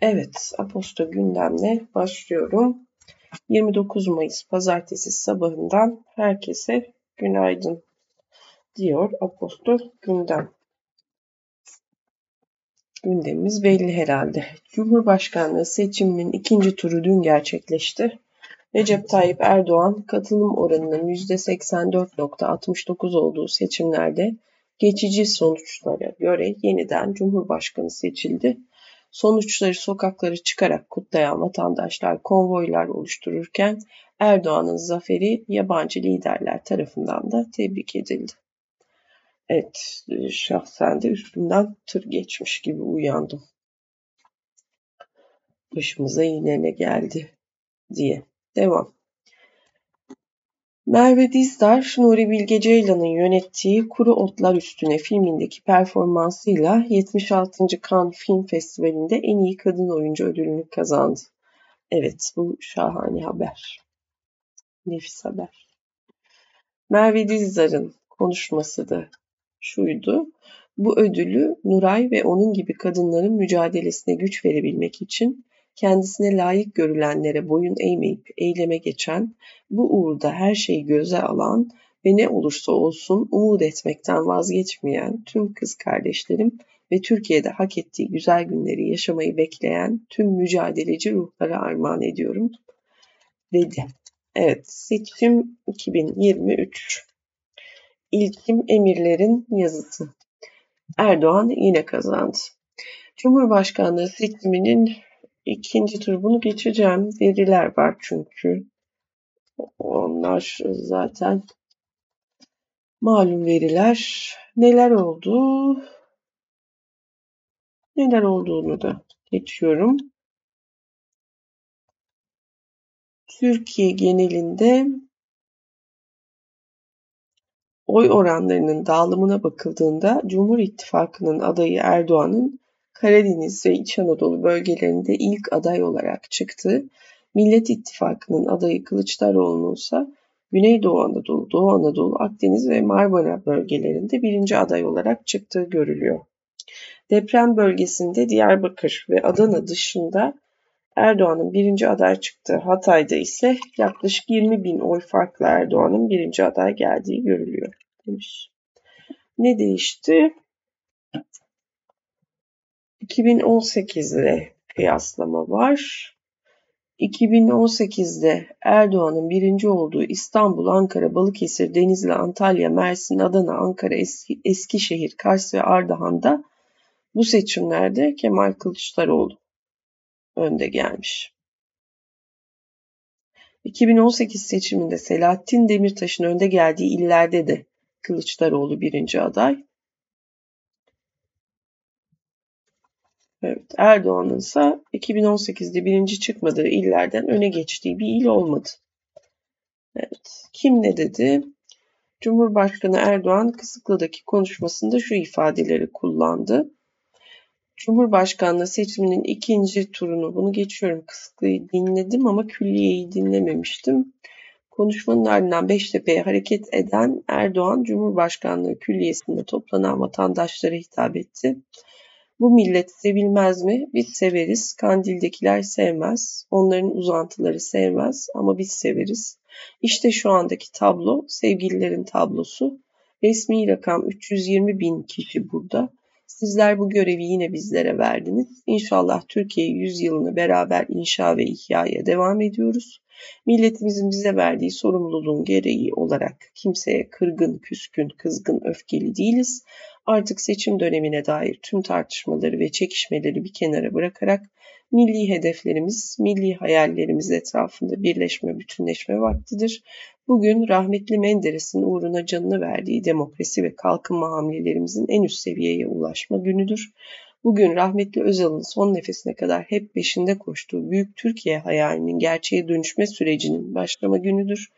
Evet, Aposto gündemle başlıyorum. 29 Mayıs pazartesi sabahından herkese günaydın diyor Aposto gündem. Gündemimiz belli herhalde. Cumhurbaşkanlığı seçiminin ikinci turu dün gerçekleşti. Recep Tayyip Erdoğan katılım oranının %84.69 olduğu seçimlerde geçici sonuçlara göre yeniden Cumhurbaşkanı seçildi. Sonuçları sokakları çıkarak kutlayan vatandaşlar konvoylar oluştururken Erdoğan'ın zaferi yabancı liderler tarafından da tebrik edildi. Evet, şahsen de üstümden tır geçmiş gibi uyandım. Başımıza yine ne geldi diye. Devam. Merve Dizdar, Nuri Bilge Ceylan'ın yönettiği Kuru Otlar Üstüne filmindeki performansıyla 76. Cannes Film Festivali'nde en iyi kadın oyuncu ödülünü kazandı. Evet, bu şahane haber. Nefis haber. Merve Dizdar'ın konuşması da şuydu. Bu ödülü Nuray ve onun gibi kadınların mücadelesine güç verebilmek için kendisine layık görülenlere boyun eğmeyip eyleme geçen, bu uğurda her şeyi göze alan ve ne olursa olsun umut etmekten vazgeçmeyen tüm kız kardeşlerim ve Türkiye'de hak ettiği güzel günleri yaşamayı bekleyen tüm mücadeleci ruhlara armağan ediyorum dedi. Evet, seçim 2023. İlkim Emirlerin yazısı. Erdoğan yine kazandı. Cumhurbaşkanlığı seçiminin ikinci tur bunu geçeceğim. Veriler var çünkü. Onlar zaten malum veriler. Neler oldu? Neler olduğunu da geçiyorum. Türkiye genelinde oy oranlarının dağılımına bakıldığında Cumhur İttifakı'nın adayı Erdoğan'ın Karadeniz ve İç Anadolu bölgelerinde ilk aday olarak çıktı. Millet İttifakı'nın adayı Kılıçdaroğlu'nun ise Güneydoğu Anadolu, Doğu Anadolu, Akdeniz ve Marmara bölgelerinde birinci aday olarak çıktığı görülüyor. Deprem bölgesinde Diyarbakır ve Adana dışında Erdoğan'ın birinci aday çıktı. Hatay'da ise yaklaşık 20 bin oy farklı Erdoğan'ın birinci aday geldiği görülüyor demiş. Ne değişti? 2018 ile kıyaslama var. 2018'de Erdoğan'ın birinci olduğu İstanbul, Ankara, Balıkesir, Denizli, Antalya, Mersin, Adana, Ankara, Eski, Eskişehir, Kars ve Ardahan'da bu seçimlerde Kemal Kılıçdaroğlu önde gelmiş. 2018 seçiminde Selahattin Demirtaş'ın önde geldiği illerde de Kılıçdaroğlu birinci aday. Evet, Erdoğan'ın ise 2018'de birinci çıkmadığı illerden öne geçtiği bir il olmadı. Evet, kim ne dedi? Cumhurbaşkanı Erdoğan Kısıklı'daki konuşmasında şu ifadeleri kullandı. Cumhurbaşkanlığı seçiminin ikinci turunu, bunu geçiyorum Kısıklı'yı dinledim ama külliyeyi dinlememiştim. Konuşmanın ardından Beştepe'ye hareket eden Erdoğan, Cumhurbaşkanlığı Külliyesi'nde toplanan vatandaşlara hitap etti. Bu millet sevilmez mi? Biz severiz. Kandil'dekiler sevmez. Onların uzantıları sevmez ama biz severiz. İşte şu andaki tablo sevgililerin tablosu. Resmi rakam 320 bin kişi burada. Sizler bu görevi yine bizlere verdiniz. İnşallah Türkiye yüzyılını beraber inşa ve ihyaya devam ediyoruz. Milletimizin bize verdiği sorumluluğun gereği olarak kimseye kırgın, küskün, kızgın, öfkeli değiliz. Artık seçim dönemine dair tüm tartışmaları ve çekişmeleri bir kenara bırakarak milli hedeflerimiz, milli hayallerimiz etrafında birleşme, bütünleşme vaktidir. Bugün rahmetli Menderes'in uğruna canını verdiği demokrasi ve kalkınma hamlelerimizin en üst seviyeye ulaşma günüdür. Bugün rahmetli Özal'ın son nefesine kadar hep peşinde koştuğu büyük Türkiye hayalinin gerçeğe dönüşme sürecinin başlama günüdür.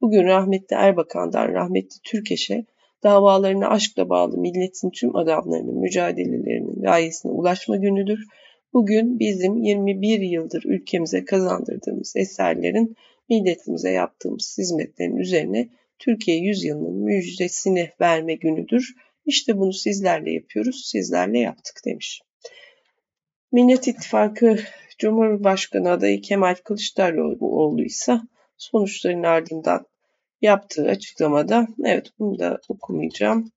Bugün rahmetli Erbakan'dan rahmetli Türkeş'e davalarına aşkla bağlı milletin tüm adamlarının mücadelelerinin gayesine ulaşma günüdür. Bugün bizim 21 yıldır ülkemize kazandırdığımız eserlerin milletimize yaptığımız hizmetlerin üzerine Türkiye yüzyılının müjdesini verme günüdür. İşte bunu sizlerle yapıyoruz, sizlerle yaptık demiş. Millet İttifakı Cumhurbaşkanı adayı Kemal Kılıçdaroğlu ise sonuçların ardından yaptığı açıklamada, evet bunu da okumayacağım.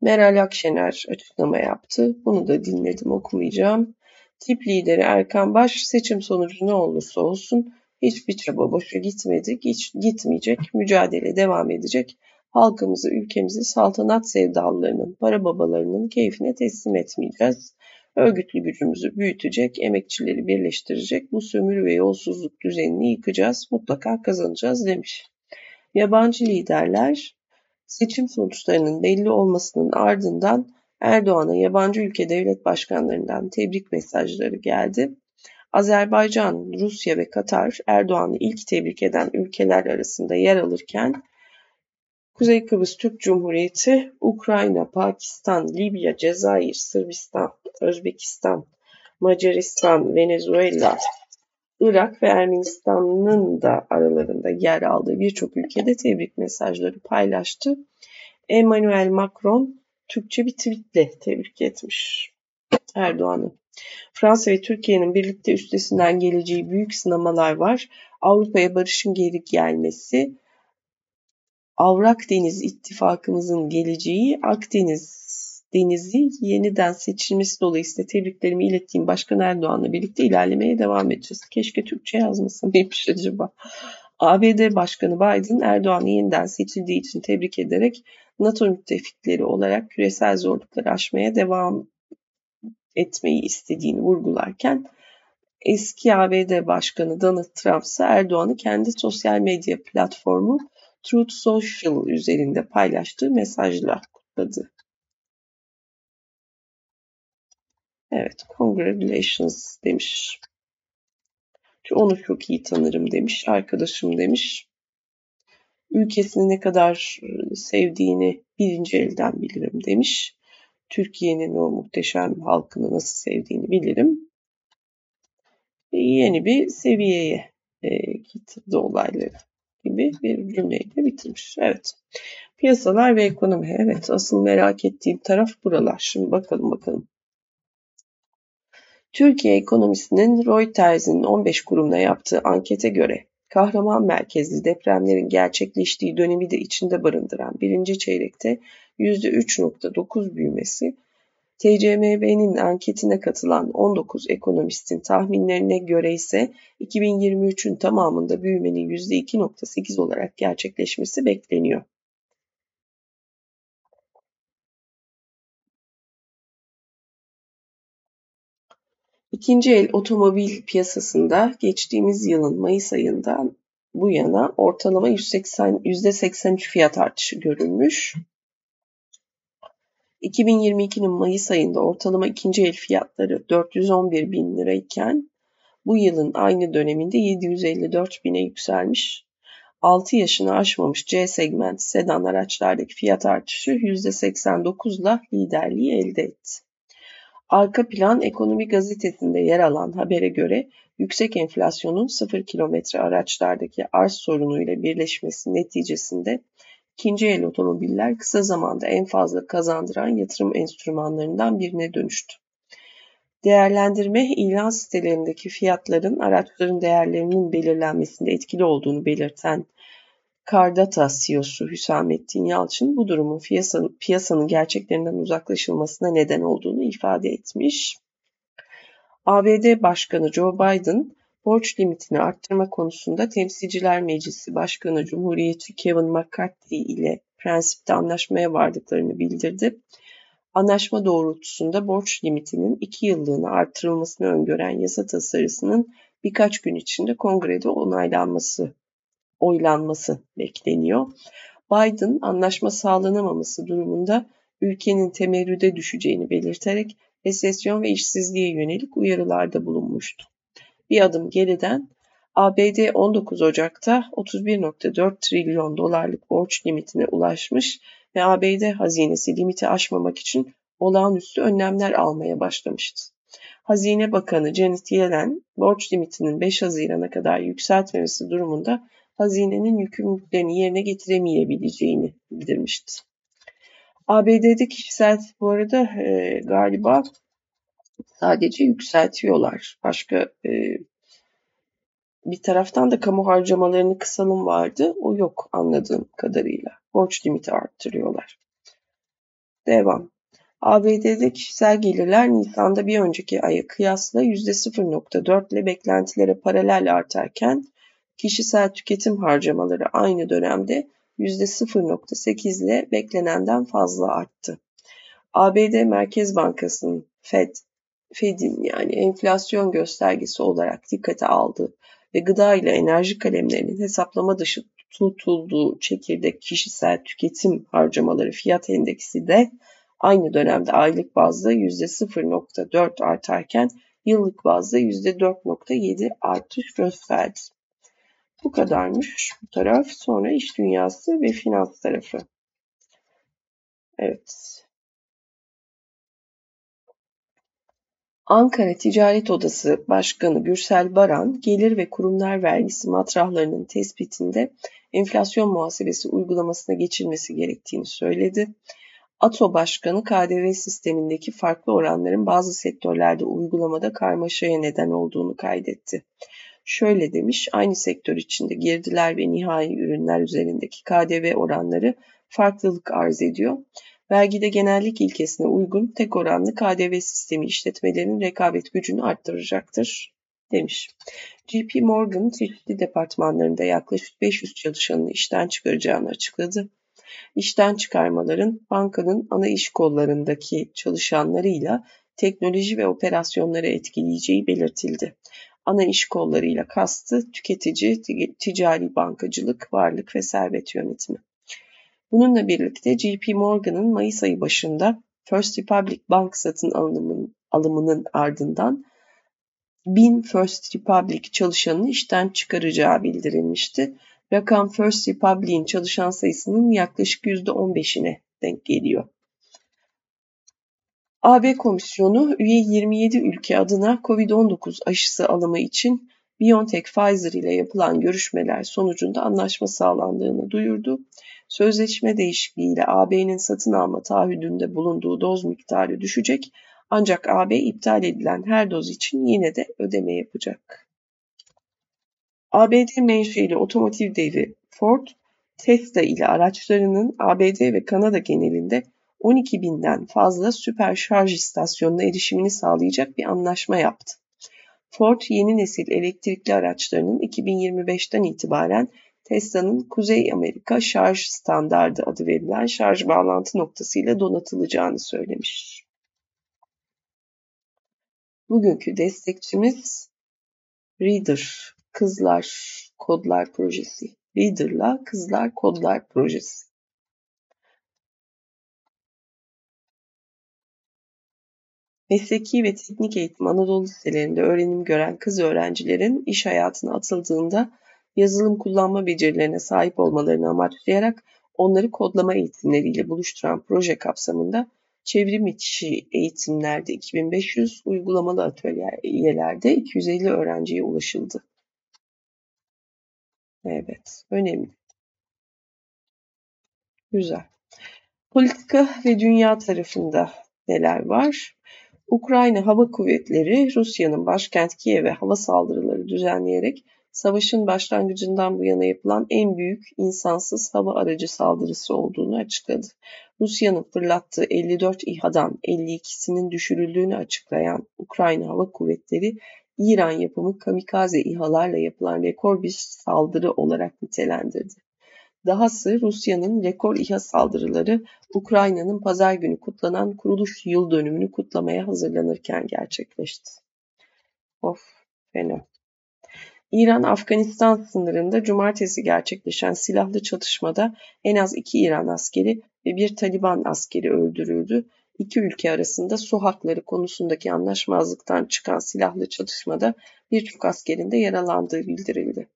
Meral Akşener açıklama yaptı. Bunu da dinledim okumayacağım. Tip lideri Erkan Baş seçim sonucu ne olursa olsun hiçbir çaba boşa gitmedi, hiç gitmeyecek, mücadele devam edecek. Halkımızı, ülkemizi saltanat sevdalılarının, para babalarının keyfine teslim etmeyeceğiz. Örgütlü gücümüzü büyütecek, emekçileri birleştirecek, bu sömürü ve yolsuzluk düzenini yıkacağız, mutlaka kazanacağız demiş. Yabancı liderler seçim sonuçlarının belli olmasının ardından Erdoğan'a yabancı ülke devlet başkanlarından tebrik mesajları geldi. Azerbaycan, Rusya ve Katar Erdoğan'ı ilk tebrik eden ülkeler arasında yer alırken Kuzey Kıbrıs Türk Cumhuriyeti, Ukrayna, Pakistan, Libya, Cezayir, Sırbistan, Özbekistan, Macaristan, Venezuela, Irak ve Ermenistan'ın da aralarında yer aldığı birçok ülkede tebrik mesajları paylaştı. Emmanuel Macron Türkçe bir tweetle tebrik etmiş Erdoğan'ı. Fransa ve Türkiye'nin birlikte üstesinden geleceği büyük sınamalar var. Avrupa'ya barışın geri gelmesi, Avrak Deniz ittifakımızın geleceği, Akdeniz Denizi yeniden seçilmesi dolayısıyla tebriklerimi ilettiğim Başkan Erdoğan'la birlikte ilerlemeye devam edeceğiz. Keşke Türkçe yazmasam neymiş acaba? ABD Başkanı Biden Erdoğan'ı yeniden seçildiği için tebrik ederek NATO müttefikleri olarak küresel zorlukları aşmaya devam etmeyi istediğini vurgularken eski ABD Başkanı Donald Trump ise Erdoğan'ı kendi sosyal medya platformu Truth Social üzerinde paylaştığı mesajla kutladı. Evet, congratulations demiş. Onu çok iyi tanırım demiş. Arkadaşım demiş. Ülkesini ne kadar e, sevdiğini birinci elden bilirim demiş. Türkiye'nin o muhteşem halkını nasıl sevdiğini bilirim. E, yeni bir seviyeye e, getirdi olayları gibi bir cümleyle bitirmiş. Evet. Piyasalar ve ekonomi. Evet asıl merak ettiğim taraf buralar. Şimdi bakalım bakalım. Türkiye ekonomisinin Reuters'in 15 kurumla yaptığı ankete göre kahraman merkezli depremlerin gerçekleştiği dönemi de içinde barındıran birinci çeyrekte %3.9 büyümesi, TCMB'nin anketine katılan 19 ekonomistin tahminlerine göre ise 2023'ün tamamında büyümenin %2.8 olarak gerçekleşmesi bekleniyor. İkinci el otomobil piyasasında geçtiğimiz yılın Mayıs ayından bu yana ortalama 180, %83 fiyat artışı görülmüş. 2022'nin Mayıs ayında ortalama ikinci el fiyatları 411 bin lirayken bu yılın aynı döneminde 754 bine yükselmiş. 6 yaşını aşmamış C segment sedan araçlardaki fiyat artışı %89 ile liderliği elde etti. Arka plan Ekonomi Gazetesi'nde yer alan habere göre yüksek enflasyonun sıfır kilometre araçlardaki arz sorunuyla birleşmesi neticesinde ikinci el otomobiller kısa zamanda en fazla kazandıran yatırım enstrümanlarından birine dönüştü. Değerlendirme ilan sitelerindeki fiyatların araçların değerlerinin belirlenmesinde etkili olduğunu belirten Kardata CEO'su Hüsamettin Yalçın bu durumun piyasanın, piyasanın gerçeklerinden uzaklaşılmasına neden olduğunu ifade etmiş. ABD Başkanı Joe Biden borç limitini arttırma konusunda Temsilciler Meclisi Başkanı Cumhuriyetçi Kevin McCarthy ile prensipte anlaşmaya vardıklarını bildirdi. Anlaşma doğrultusunda borç limitinin iki yıllığına artırılmasını öngören yasa tasarısının birkaç gün içinde kongrede onaylanması oylanması bekleniyor. Biden anlaşma sağlanamaması durumunda ülkenin temerrüde düşeceğini belirterek resesyon ve işsizliğe yönelik uyarılarda bulunmuştu. Bir adım geriden ABD 19 Ocak'ta 31.4 trilyon dolarlık borç limitine ulaşmış ve ABD hazinesi limiti aşmamak için olağanüstü önlemler almaya başlamıştı. Hazine Bakanı Janet Yellen borç limitinin 5 Haziran'a kadar yükseltmemesi durumunda hazinenin yükümlülüklerini yerine getiremeyebileceğini bildirmişti. ABD'de kişisel bu arada e, galiba Sadece yükseltiyorlar. Başka e, bir taraftan da kamu harcamalarını kısalım vardı. O yok anladığım kadarıyla. Borç limiti arttırıyorlar. Devam. ABD'de kişisel gelirler Nisan'da bir önceki aya kıyasla %0.4 ile beklentilere paralel artarken kişisel tüketim harcamaları aynı dönemde %0.8 ile beklenenden fazla arttı. ABD Merkez Bankası'nın Fed, Fed'in yani enflasyon göstergesi olarak dikkate aldığı ve gıda ile enerji kalemlerinin hesaplama dışı tutulduğu çekirdek kişisel tüketim harcamaları fiyat endeksi de aynı dönemde aylık bazda %0.4 artarken yıllık bazda %4.7 artış gösterdi. Bu kadarmış bu taraf. Sonra iş dünyası ve finans tarafı. Evet. Ankara Ticaret Odası Başkanı Gürsel Baran, gelir ve kurumlar vergisi matrahlarının tespitinde enflasyon muhasebesi uygulamasına geçilmesi gerektiğini söyledi. ATO Başkanı KDV sistemindeki farklı oranların bazı sektörlerde uygulamada karmaşaya neden olduğunu kaydetti. Şöyle demiş, aynı sektör içinde girdiler ve nihai ürünler üzerindeki KDV oranları farklılık arz ediyor. Vergide genellik ilkesine uygun tek oranlı KDV sistemi işletmelerinin rekabet gücünü arttıracaktır demiş. JP Morgan çeşitli departmanlarında yaklaşık 500 çalışanını işten çıkaracağını açıkladı. İşten çıkarmaların bankanın ana iş kollarındaki çalışanlarıyla teknoloji ve operasyonları etkileyeceği belirtildi. Ana iş kollarıyla kastı tüketici, ticari bankacılık, varlık ve servet yönetimi. Bununla birlikte JP Morgan'ın Mayıs ayı başında First Republic Bank satın alımının, alımının ardından 1000 First Republic çalışanını işten çıkaracağı bildirilmişti. Rakam First Republic'in çalışan sayısının yaklaşık %15'ine denk geliyor. AB Komisyonu üye 27 ülke adına COVID-19 aşısı alımı için BioNTech Pfizer ile yapılan görüşmeler sonucunda anlaşma sağlandığını duyurdu. Sözleşme değişikliğiyle AB'nin satın alma taahhüdünde bulunduğu doz miktarı düşecek ancak AB iptal edilen her doz için yine de ödeme yapacak. ABD menşeli otomotiv devi Ford, Tesla ile araçlarının ABD ve Kanada genelinde 12 binden fazla süper şarj istasyonuna erişimini sağlayacak bir anlaşma yaptı. Ford yeni nesil elektrikli araçlarının 2025'ten itibaren Tesla'nın Kuzey Amerika Şarj Standardı adı verilen şarj bağlantı noktasıyla donatılacağını söylemiş. Bugünkü destekçimiz Reader, Kızlar Kodlar Projesi. Reader'la Kızlar Kodlar Projesi. Mesleki ve teknik eğitim Anadolu liselerinde öğrenim gören kız öğrencilerin iş hayatına atıldığında yazılım kullanma becerilerine sahip olmalarını amaçlayarak onları kodlama eğitimleriyle buluşturan proje kapsamında çevrim içi eğitimlerde 2500, uygulamalı atölyelerde 250 öğrenciye ulaşıldı. Evet, önemli. Güzel. Politika ve dünya tarafında neler var? Ukrayna Hava Kuvvetleri Rusya'nın başkent Kiev'e hava saldırıları düzenleyerek savaşın başlangıcından bu yana yapılan en büyük insansız hava aracı saldırısı olduğunu açıkladı. Rusya'nın fırlattığı 54 İHA'dan 52'sinin düşürüldüğünü açıklayan Ukrayna Hava Kuvvetleri, İran yapımı kamikaze İHA'larla yapılan rekor bir saldırı olarak nitelendirdi. Dahası Rusya'nın rekor İHA saldırıları Ukrayna'nın pazar günü kutlanan kuruluş yıl dönümünü kutlamaya hazırlanırken gerçekleşti. Of fena. İran Afganistan sınırında cumartesi gerçekleşen silahlı çatışmada en az iki İran askeri ve bir Taliban askeri öldürüldü. İki ülke arasında su hakları konusundaki anlaşmazlıktan çıkan silahlı çatışmada birçok askerin de yaralandığı bildirildi.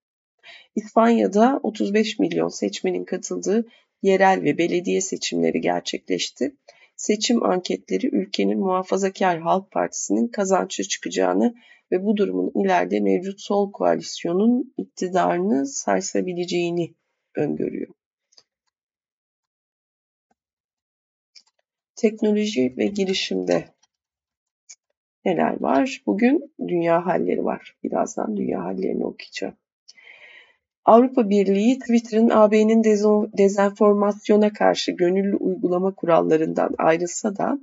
İspanya'da 35 milyon seçmenin katıldığı yerel ve belediye seçimleri gerçekleşti. Seçim anketleri ülkenin Muhafazakar Halk Partisi'nin kazançlı çıkacağını ve bu durumun ileride mevcut sol koalisyonun iktidarını sarsabileceğini öngörüyor. Teknoloji ve girişimde neler var? Bugün dünya halleri var. Birazdan dünya hallerini okuyacağım. Avrupa Birliği Twitter'ın AB'nin dezenformasyona karşı gönüllü uygulama kurallarından ayrılsa da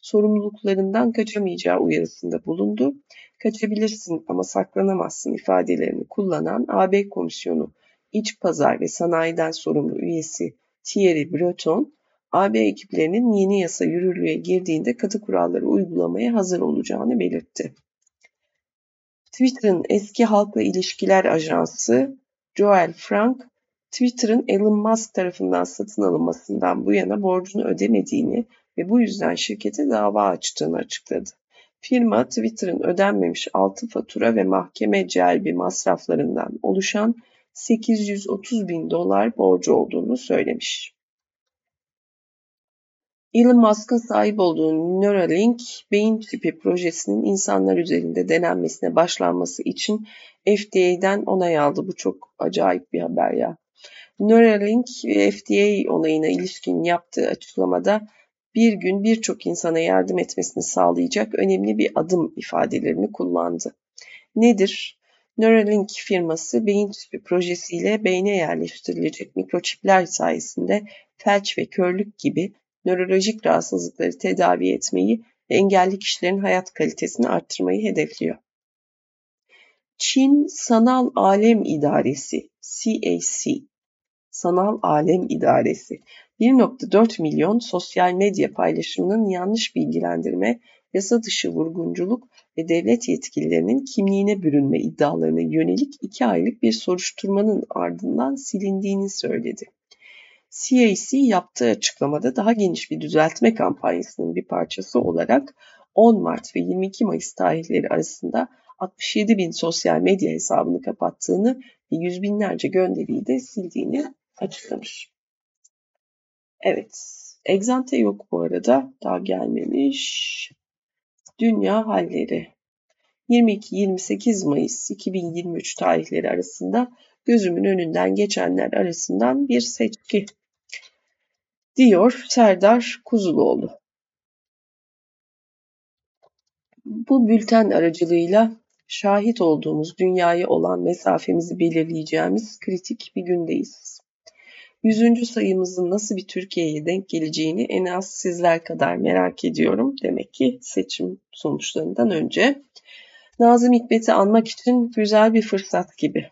sorumluluklarından kaçamayacağı uyarısında bulundu. Kaçabilirsin ama saklanamazsın ifadelerini kullanan AB Komisyonu İç Pazar ve Sanayi'den sorumlu üyesi Thierry Breton, AB ekiplerinin yeni yasa yürürlüğe girdiğinde katı kuralları uygulamaya hazır olacağını belirtti. Twitter'ın eski halkla ilişkiler ajansı Joel Frank, Twitter'ın Elon Musk tarafından satın alınmasından bu yana borcunu ödemediğini ve bu yüzden şirkete dava açtığını açıkladı. Firma Twitter'ın ödenmemiş altı fatura ve mahkeme celbi masraflarından oluşan 830 bin dolar borcu olduğunu söylemiş. Elon Musk'ın sahip olduğu Neuralink beyin çipi projesinin insanlar üzerinde denenmesine başlanması için FDA'den onay aldı. Bu çok acayip bir haber ya. Neuralink FDA onayına ilişkin yaptığı açıklamada bir gün birçok insana yardım etmesini sağlayacak önemli bir adım ifadelerini kullandı. Nedir? Neuralink firması beyin çipi projesiyle beyne yerleştirilecek mikroçipler sayesinde felç ve körlük gibi nörolojik rahatsızlıkları tedavi etmeyi ve engelli kişilerin hayat kalitesini arttırmayı hedefliyor. Çin Sanal Alem İdaresi CAC Sanal Alem İdaresi 1.4 milyon sosyal medya paylaşımının yanlış bilgilendirme, yasa dışı vurgunculuk ve devlet yetkililerinin kimliğine bürünme iddialarına yönelik iki aylık bir soruşturmanın ardından silindiğini söyledi. CAC yaptığı açıklamada daha geniş bir düzeltme kampanyasının bir parçası olarak 10 Mart ve 22 Mayıs tarihleri arasında 67 bin sosyal medya hesabını kapattığını ve yüz binlerce gönderiyi de sildiğini açıklamış. Evet, egzante yok bu arada. Daha gelmemiş. Dünya halleri. 22-28 Mayıs 2023 tarihleri arasında gözümün önünden geçenler arasından bir seçki diyor Serdar Kuzuloğlu. Bu bülten aracılığıyla şahit olduğumuz dünyaya olan mesafemizi belirleyeceğimiz kritik bir gündeyiz. Yüzüncü sayımızın nasıl bir Türkiye'ye denk geleceğini en az sizler kadar merak ediyorum. Demek ki seçim sonuçlarından önce. Nazım Hikmet'i anmak için güzel bir fırsat gibi.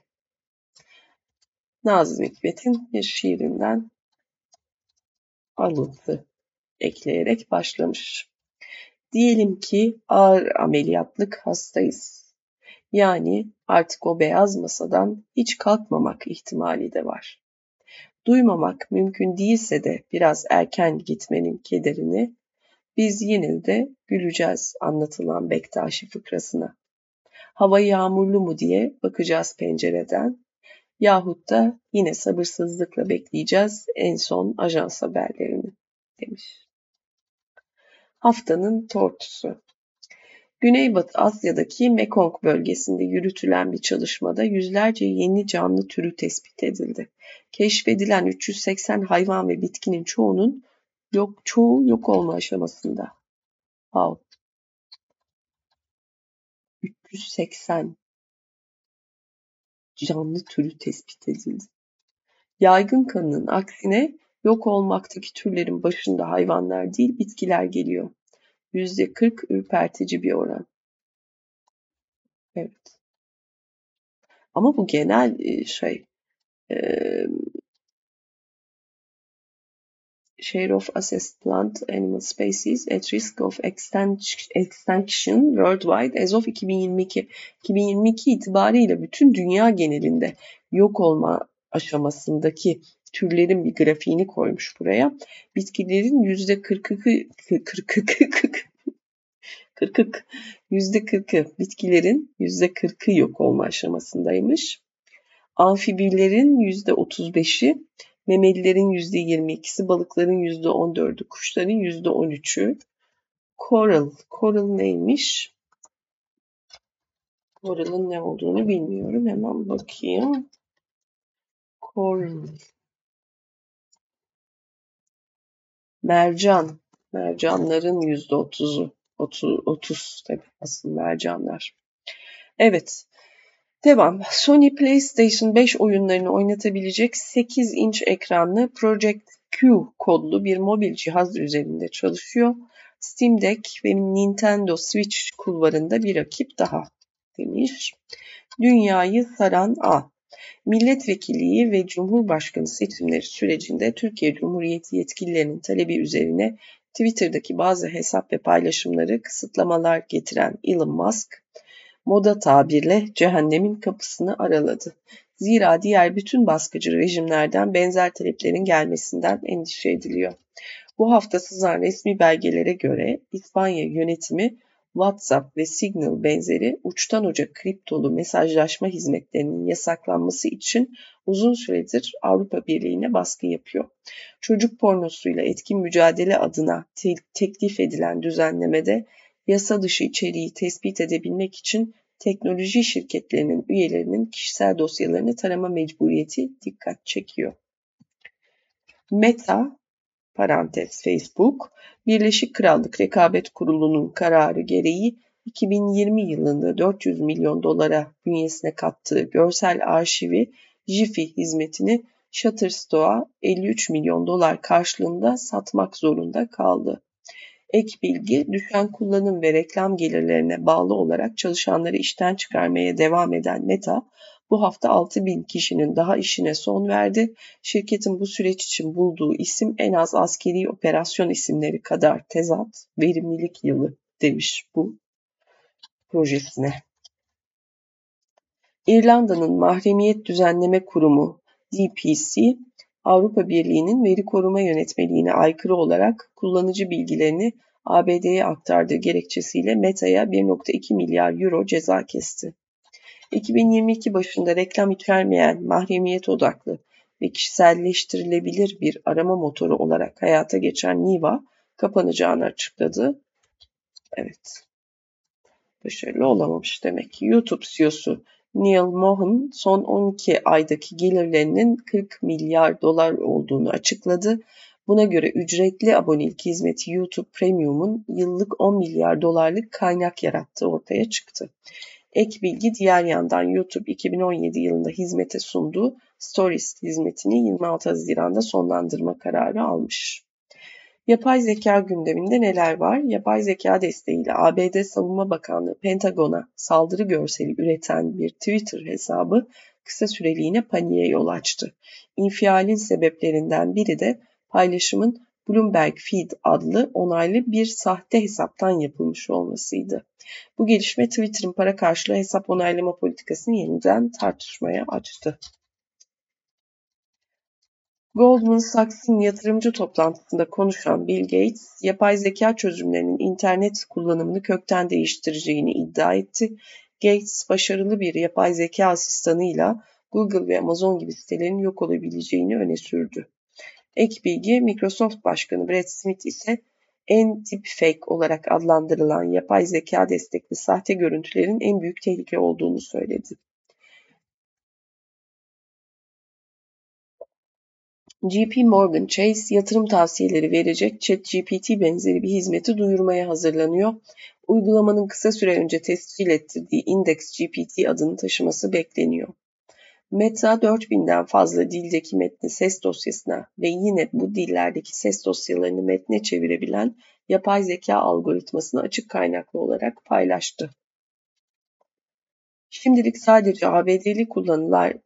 Nazım Hikmet'in bir şiirinden alıntı ekleyerek başlamış. Diyelim ki ağır ameliyatlık hastayız. Yani artık o beyaz masadan hiç kalkmamak ihtimali de var. Duymamak mümkün değilse de biraz erken gitmenin kederini biz yine de güleceğiz anlatılan Bektaşi fıkrasına. Hava yağmurlu mu diye bakacağız pencereden yahut da yine sabırsızlıkla bekleyeceğiz en son ajans haberlerini demiş. Haftanın tortusu. Güneybatı Asya'daki Mekong bölgesinde yürütülen bir çalışmada yüzlerce yeni canlı türü tespit edildi. Keşfedilen 380 hayvan ve bitkinin çoğunun yok çoğu yok olma aşamasında. Wow. 380 canlı türü tespit edildi. Yaygın kanının aksine yok olmaktaki türlerin başında hayvanlar değil bitkiler geliyor. Yüzde 40 ürpertici bir oran. Evet. Ama bu genel e, şey share of assessed plant animal species at risk of extinction worldwide as of 2022. 2022 itibariyle bütün dünya genelinde yok olma aşamasındaki türlerin bir grafiğini koymuş buraya. Bitkilerin yüzde 40'ı 40 40 yüzde 40'ı bitkilerin yüzde 40'ı yok olma aşamasındaymış. Amfibilerin yüzde 35'i memelilerin %22'si, balıkların %14'ü, kuşların %13'ü. Coral. Coral neymiş? Coral'ın ne olduğunu bilmiyorum. Hemen bakayım. Coral. Mercan. Mercanların %30'u. 30, 30 tabii asıl mercanlar. Evet. Devam. Sony PlayStation 5 oyunlarını oynatabilecek 8 inç ekranlı Project Q kodlu bir mobil cihaz üzerinde çalışıyor. Steam Deck ve Nintendo Switch kulvarında bir rakip daha demiş. Dünyayı saran A. Milletvekilliği ve Cumhurbaşkanı seçimleri sürecinde Türkiye Cumhuriyeti yetkililerinin talebi üzerine Twitter'daki bazı hesap ve paylaşımları kısıtlamalar getiren Elon Musk, moda tabirle cehennemin kapısını araladı. Zira diğer bütün baskıcı rejimlerden benzer taleplerin gelmesinden endişe ediliyor. Bu hafta sızan resmi belgelere göre İspanya yönetimi WhatsApp ve Signal benzeri uçtan uca kriptolu mesajlaşma hizmetlerinin yasaklanması için uzun süredir Avrupa Birliği'ne baskı yapıyor. Çocuk pornosuyla etkin mücadele adına te- teklif edilen düzenlemede yasa dışı içeriği tespit edebilmek için teknoloji şirketlerinin üyelerinin kişisel dosyalarını tarama mecburiyeti dikkat çekiyor. Meta parantez Facebook, Birleşik Krallık Rekabet Kurulu'nun kararı gereği 2020 yılında 400 milyon dolara bünyesine kattığı görsel arşivi Jiffy hizmetini Shutterstock'a 53 milyon dolar karşılığında satmak zorunda kaldı. Ek bilgi, düşen kullanım ve reklam gelirlerine bağlı olarak çalışanları işten çıkarmaya devam eden Meta, bu hafta 6 bin kişinin daha işine son verdi. Şirketin bu süreç için bulduğu isim en az askeri operasyon isimleri kadar tezat, verimlilik yılı demiş bu projesine. İrlanda'nın Mahremiyet Düzenleme Kurumu DPC, Avrupa Birliği'nin veri koruma yönetmeliğine aykırı olarak kullanıcı bilgilerini ABD'ye aktardığı gerekçesiyle Meta'ya 1.2 milyar euro ceza kesti. 2022 başında reklam içermeyen mahremiyet odaklı ve kişiselleştirilebilir bir arama motoru olarak hayata geçen Niva kapanacağını açıkladı. Evet. Başarılı olamamış demek ki. YouTube CEO'su Neil Mohan son 12 aydaki gelirlerinin 40 milyar dolar olduğunu açıkladı. Buna göre ücretli abonelik hizmeti YouTube Premium'un yıllık 10 milyar dolarlık kaynak yarattığı ortaya çıktı. Ek bilgi diğer yandan YouTube 2017 yılında hizmete sunduğu Stories hizmetini 26 Haziran'da sonlandırma kararı almış. Yapay zeka gündeminde neler var? Yapay zeka desteğiyle ABD Savunma Bakanlığı Pentagon'a saldırı görseli üreten bir Twitter hesabı kısa süreliğine paniğe yol açtı. İnfialin sebeplerinden biri de paylaşımın Bloomberg Feed adlı onaylı bir sahte hesaptan yapılmış olmasıydı. Bu gelişme Twitter'ın para karşılığı hesap onaylama politikasını yeniden tartışmaya açtı. Goldman Sachs'ın yatırımcı toplantısında konuşan Bill Gates, yapay zeka çözümlerinin internet kullanımını kökten değiştireceğini iddia etti. Gates, başarılı bir yapay zeka asistanıyla Google ve Amazon gibi sitelerin yok olabileceğini öne sürdü. Ek bilgi, Microsoft Başkanı Brad Smith ise en deepfake olarak adlandırılan yapay zeka destekli sahte görüntülerin en büyük tehlike olduğunu söyledi. JP Morgan Chase yatırım tavsiyeleri verecek ChatGPT benzeri bir hizmeti duyurmaya hazırlanıyor. Uygulamanın kısa süre önce tescil ettirdiği Index GPT adını taşıması bekleniyor. Meta 4000'den fazla dildeki metni ses dosyasına ve yine bu dillerdeki ses dosyalarını metne çevirebilen yapay zeka algoritmasını açık kaynaklı olarak paylaştı. Şimdilik sadece ABD'li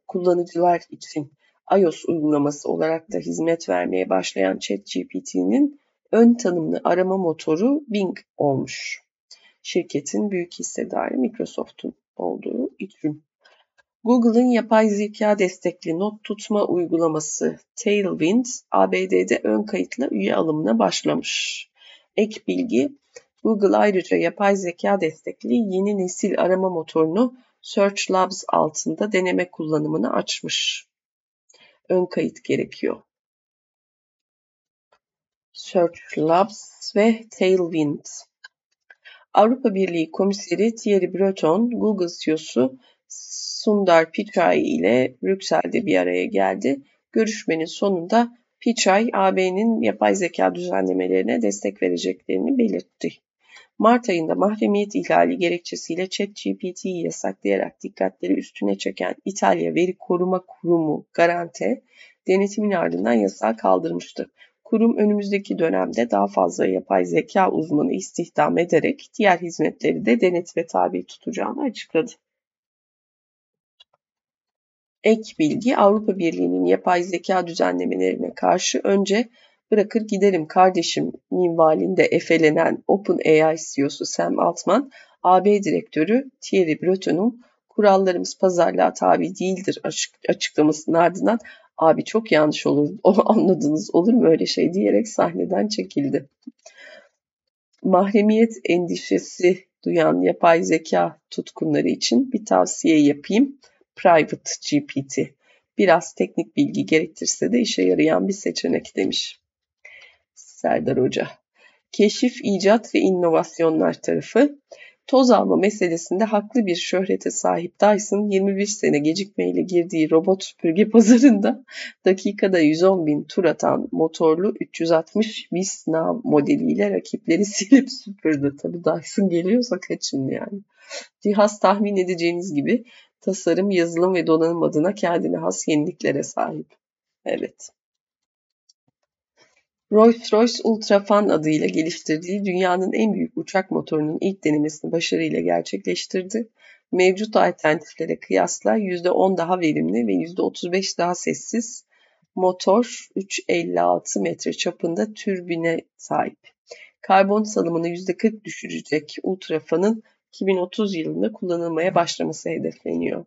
kullanıcılar için iOS uygulaması olarak da hizmet vermeye başlayan ChatGPT'nin ön tanımlı arama motoru Bing olmuş. Şirketin büyük hissedarı Microsoft'un olduğu için. Google'ın yapay zeka destekli not tutma uygulaması Tailwind, ABD'de ön kayıtla üye alımına başlamış. Ek bilgi, Google ayrıca yapay zeka destekli yeni nesil arama motorunu Search Labs altında deneme kullanımını açmış. Ön kayıt gerekiyor. Search Labs ve Tailwind. Avrupa Birliği Komiseri Thierry Breton, Google CEO'su Sundar Pichai ile Brüksel'de bir araya geldi. Görüşmenin sonunda Pichai, AB'nin yapay zeka düzenlemelerine destek vereceklerini belirtti. Mart ayında mahremiyet ihlali gerekçesiyle ChatGPT'yi yasaklayarak dikkatleri üstüne çeken İtalya Veri Koruma Kurumu Garante denetimin ardından yasağı kaldırmıştı. Kurum önümüzdeki dönemde daha fazla yapay zeka uzmanı istihdam ederek diğer hizmetleri de denetime tabi tutacağını açıkladı. Ek bilgi Avrupa Birliği'nin yapay zeka düzenlemelerine karşı önce bırakır giderim kardeşim minvalinde efelenen OpenAI CEO'su Sam Altman, AB direktörü Thierry Breton'un kurallarımız pazarlığa tabi değildir açık, açıklamasının ardından abi çok yanlış olur anladınız olur mu öyle şey diyerek sahneden çekildi. Mahremiyet endişesi duyan yapay zeka tutkunları için bir tavsiye yapayım. Private GPT. Biraz teknik bilgi gerektirse de işe yarayan bir seçenek demiş. Serdar Hoca. Keşif, icat ve inovasyonlar tarafı toz alma meselesinde haklı bir şöhrete sahip Dyson 21 sene gecikmeyle girdiği robot süpürge pazarında dakikada 110 bin tur atan motorlu 360 Visna modeliyle rakipleri silip süpürdü. Tabi Dyson geliyorsa kaçın yani. Cihaz tahmin edeceğiniz gibi tasarım, yazılım ve donanım adına kendine has yeniliklere sahip. Evet. Rolls-Royce Ultrafan adıyla geliştirdiği dünyanın en büyük uçak motorunun ilk denemesini başarıyla gerçekleştirdi. Mevcut alternatiflere kıyasla %10 daha verimli ve %35 daha sessiz motor 3.56 metre çapında türbine sahip. Karbon salımını %40 düşürecek Ultrafan'ın 2030 yılında kullanılmaya başlaması hedefleniyor.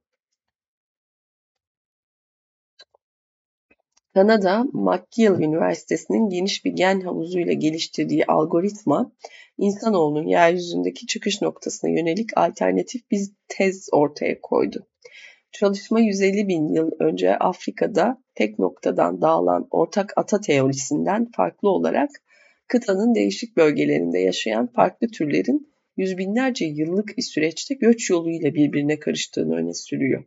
Kanada McGill Üniversitesi'nin geniş bir gen havuzuyla geliştirdiği algoritma, insanoğlunun yeryüzündeki çıkış noktasına yönelik alternatif bir tez ortaya koydu. Çalışma 150 bin yıl önce Afrika'da tek noktadan dağılan ortak ata teorisinden farklı olarak kıtanın değişik bölgelerinde yaşayan farklı türlerin yüz binlerce yıllık bir süreçte göç yoluyla birbirine karıştığını öne sürüyor.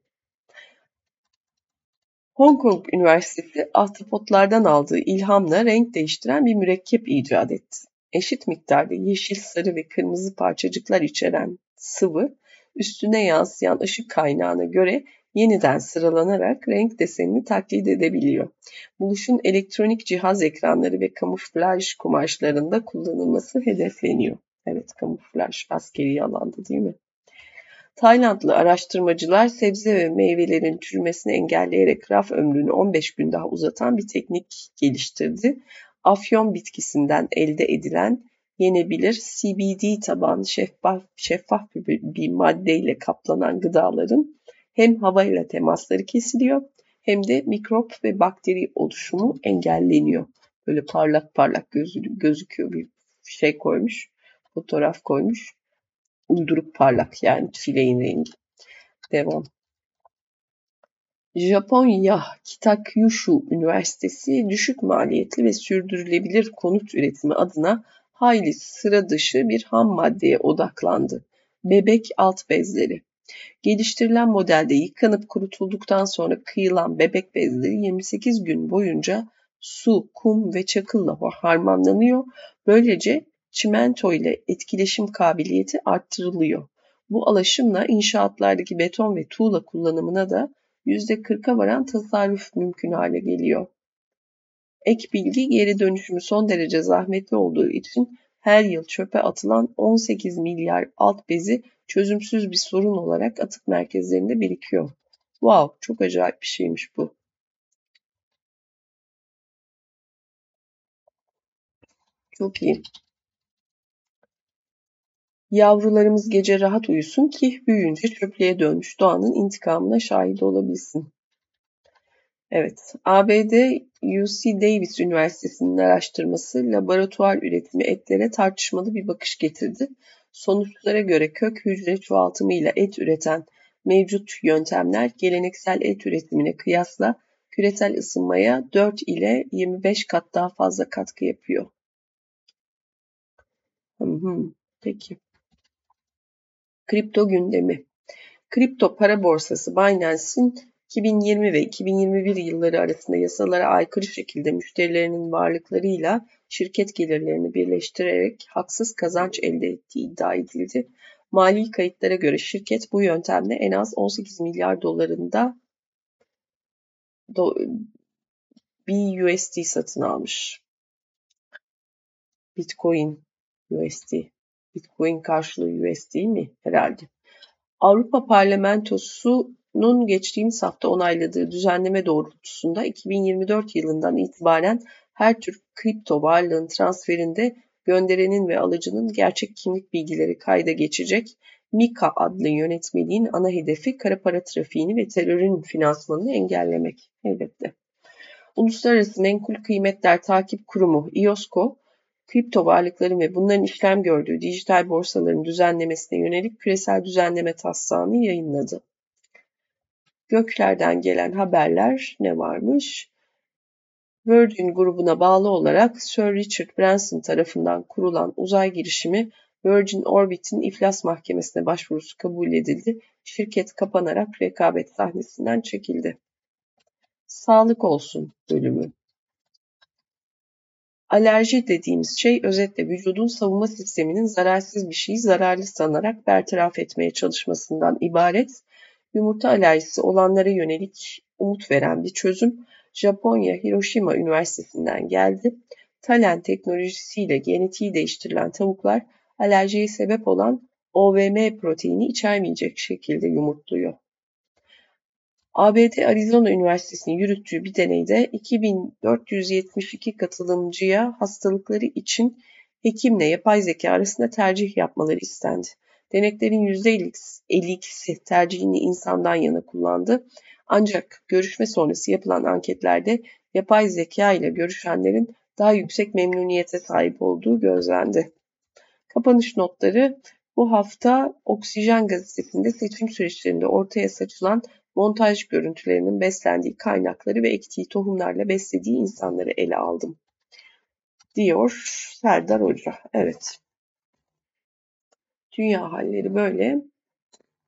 Hong Kong Üniversitesi ahtapotlardan aldığı ilhamla renk değiştiren bir mürekkep icat etti. Eşit miktarda yeşil, sarı ve kırmızı parçacıklar içeren sıvı üstüne yansıyan ışık kaynağına göre yeniden sıralanarak renk desenini taklit edebiliyor. Buluşun elektronik cihaz ekranları ve kamuflaj kumaşlarında kullanılması hedefleniyor. Evet kamuflaj askeri alanda değil mi? Taylandlı araştırmacılar sebze ve meyvelerin çürümesini engelleyerek raf ömrünü 15 gün daha uzatan bir teknik geliştirdi. Afyon bitkisinden elde edilen yenebilir CBD tabanlı şeffaf, şeffaf bir maddeyle kaplanan gıdaların hem havayla temasları kesiliyor hem de mikrop ve bakteri oluşumu engelleniyor. Böyle parlak parlak gözü, gözüküyor bir şey koymuş, fotoğraf koymuş uyduruk parlak yani fileğin rengi. Devam. Japonya Kitakyushu Üniversitesi düşük maliyetli ve sürdürülebilir konut üretimi adına hayli sıra dışı bir ham maddeye odaklandı. Bebek alt bezleri. Geliştirilen modelde yıkanıp kurutulduktan sonra kıyılan bebek bezleri 28 gün boyunca su, kum ve çakılla harmanlanıyor. Böylece çimento ile etkileşim kabiliyeti arttırılıyor. Bu alaşımla inşaatlardaki beton ve tuğla kullanımına da %40'a varan tasarruf mümkün hale geliyor. Ek bilgi geri dönüşümü son derece zahmetli olduğu için her yıl çöpe atılan 18 milyar alt bezi çözümsüz bir sorun olarak atık merkezlerinde birikiyor. Wow, çok acayip bir şeymiş bu. Çok iyi. Yavrularımız gece rahat uyusun ki büyüyünce çöplüğe dönmüş doğanın intikamına şahit olabilsin. Evet, ABD UC Davis Üniversitesi'nin araştırması laboratuvar üretimi etlere tartışmalı bir bakış getirdi. Sonuçlara göre kök hücre çoğaltımıyla et üreten mevcut yöntemler geleneksel et üretimine kıyasla küresel ısınmaya 4 ile 25 kat daha fazla katkı yapıyor. Hı hı, peki. Kripto gündemi. Kripto para borsası Binance'in 2020 ve 2021 yılları arasında yasalara aykırı şekilde müşterilerinin varlıklarıyla şirket gelirlerini birleştirerek haksız kazanç elde ettiği iddia edildi. Mali kayıtlara göre şirket bu yöntemle en az 18 milyar dolarında do, BUSD satın almış. Bitcoin USD. Bitcoin karşılığı USD mi? Herhalde. Avrupa Parlamentosu'nun geçtiğimiz hafta onayladığı düzenleme doğrultusunda 2024 yılından itibaren her tür kripto varlığın transferinde gönderenin ve alıcının gerçek kimlik bilgileri kayda geçecek MiCA adlı yönetmeliğin ana hedefi kara para trafiğini ve terörün finansmanını engellemek elbette. Uluslararası Menkul Kıymetler Takip Kurumu IOSCO, kripto varlıkların ve bunların işlem gördüğü dijital borsaların düzenlemesine yönelik küresel düzenleme taslağını yayınladı. Göklerden gelen haberler ne varmış? Virgin grubuna bağlı olarak Sir Richard Branson tarafından kurulan uzay girişimi Virgin Orbit'in iflas mahkemesine başvurusu kabul edildi. Şirket kapanarak rekabet sahnesinden çekildi. Sağlık olsun bölümü. Alerji dediğimiz şey özetle vücudun savunma sisteminin zararsız bir şeyi zararlı sanarak bertaraf etmeye çalışmasından ibaret. Yumurta alerjisi olanlara yönelik umut veren bir çözüm Japonya Hiroşima Üniversitesi'nden geldi. Talen teknolojisiyle genetiği değiştirilen tavuklar alerjiye sebep olan OVM proteini içermeyecek şekilde yumurtluyor. ABD Arizona Üniversitesi'nin yürüttüğü bir deneyde 2472 katılımcıya hastalıkları için hekimle yapay zeka arasında tercih yapmaları istendi. Deneklerin %52'si tercihini insandan yana kullandı. Ancak görüşme sonrası yapılan anketlerde yapay zeka ile görüşenlerin daha yüksek memnuniyete sahip olduğu gözlendi. Kapanış notları bu hafta Oksijen gazetesinde seçim süreçlerinde ortaya saçılan montaj görüntülerinin beslendiği kaynakları ve ektiği tohumlarla beslediği insanları ele aldım. Diyor Serdar Hoca. Evet. Dünya halleri böyle.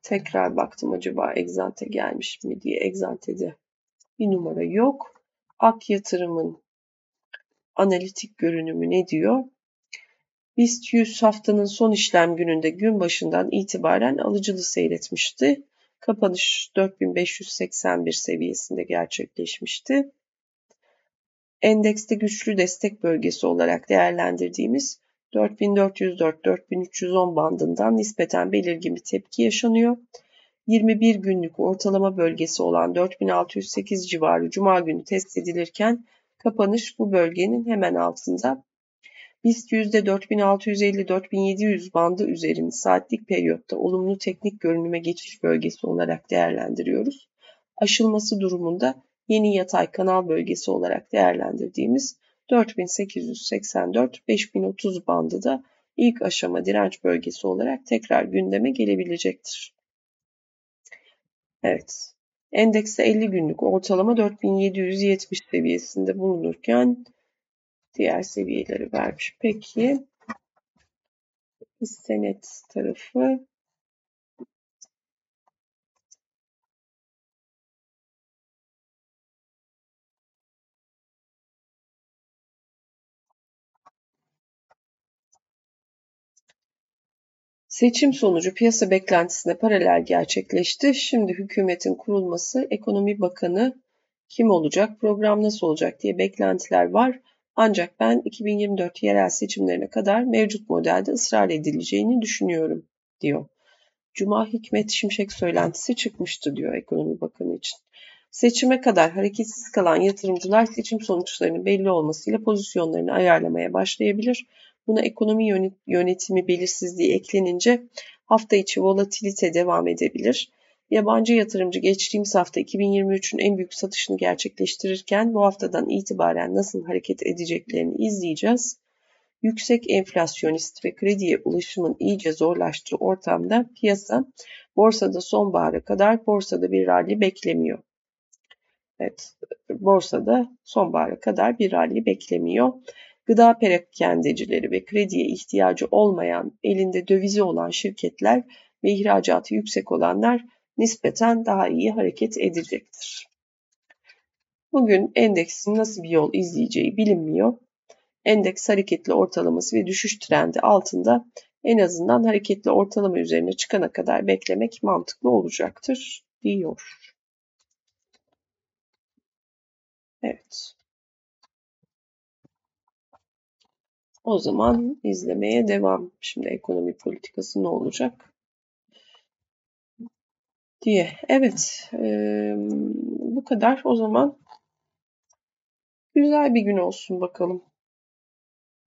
Tekrar baktım acaba egzante gelmiş mi diye. Egzantede bir numara yok. Ak yatırımın analitik görünümü ne diyor? BIST 100 haftanın son işlem gününde gün başından itibaren alıcılı seyretmişti. Kapanış 4581 seviyesinde gerçekleşmişti. Endekste güçlü destek bölgesi olarak değerlendirdiğimiz 4404-4310 bandından nispeten belirgin bir tepki yaşanıyor. 21 günlük ortalama bölgesi olan 4608 civarı cuma günü test edilirken kapanış bu bölgenin hemen altında BIST %4650-4700 bandı üzerini saatlik periyotta olumlu teknik görünüme geçiş bölgesi olarak değerlendiriyoruz. Aşılması durumunda yeni yatay kanal bölgesi olarak değerlendirdiğimiz 4884-5030 bandı da ilk aşama direnç bölgesi olarak tekrar gündeme gelebilecektir. Evet. Endekste 50 günlük ortalama 4770 seviyesinde bulunurken diğer seviyeleri vermiş. Peki senet tarafı Seçim sonucu piyasa beklentisine paralel gerçekleşti. Şimdi hükümetin kurulması, ekonomi bakanı kim olacak, program nasıl olacak diye beklentiler var. Ancak ben 2024 yerel seçimlerine kadar mevcut modelde ısrar edileceğini düşünüyorum, diyor. Cuma Hikmet Şimşek söylentisi çıkmıştı diyor Ekonomi Bakanı için. Seçime kadar hareketsiz kalan yatırımcılar seçim sonuçlarının belli olmasıyla pozisyonlarını ayarlamaya başlayabilir. Buna ekonomi yönetimi belirsizliği eklenince hafta içi volatilite devam edebilir. Yabancı yatırımcı geçtiğimiz hafta 2023'ün en büyük satışını gerçekleştirirken bu haftadan itibaren nasıl hareket edeceklerini izleyeceğiz. Yüksek enflasyonist ve krediye ulaşımın iyice zorlaştığı ortamda piyasa borsada sonbahara kadar borsada bir rally beklemiyor. Evet, borsada sonbahara kadar bir rally beklemiyor. Gıda perakendecileri ve krediye ihtiyacı olmayan, elinde dövizi olan şirketler ve ihracatı yüksek olanlar nispeten daha iyi hareket edecektir. Bugün endeksin nasıl bir yol izleyeceği bilinmiyor. endeks hareketli ortalaması ve düşüş trendi altında en azından hareketli ortalama üzerine çıkana kadar beklemek mantıklı olacaktır diyor. Evet. O zaman izlemeye devam. Şimdi ekonomi politikası ne olacak? Diye. Evet. E, bu kadar. O zaman güzel bir gün olsun bakalım.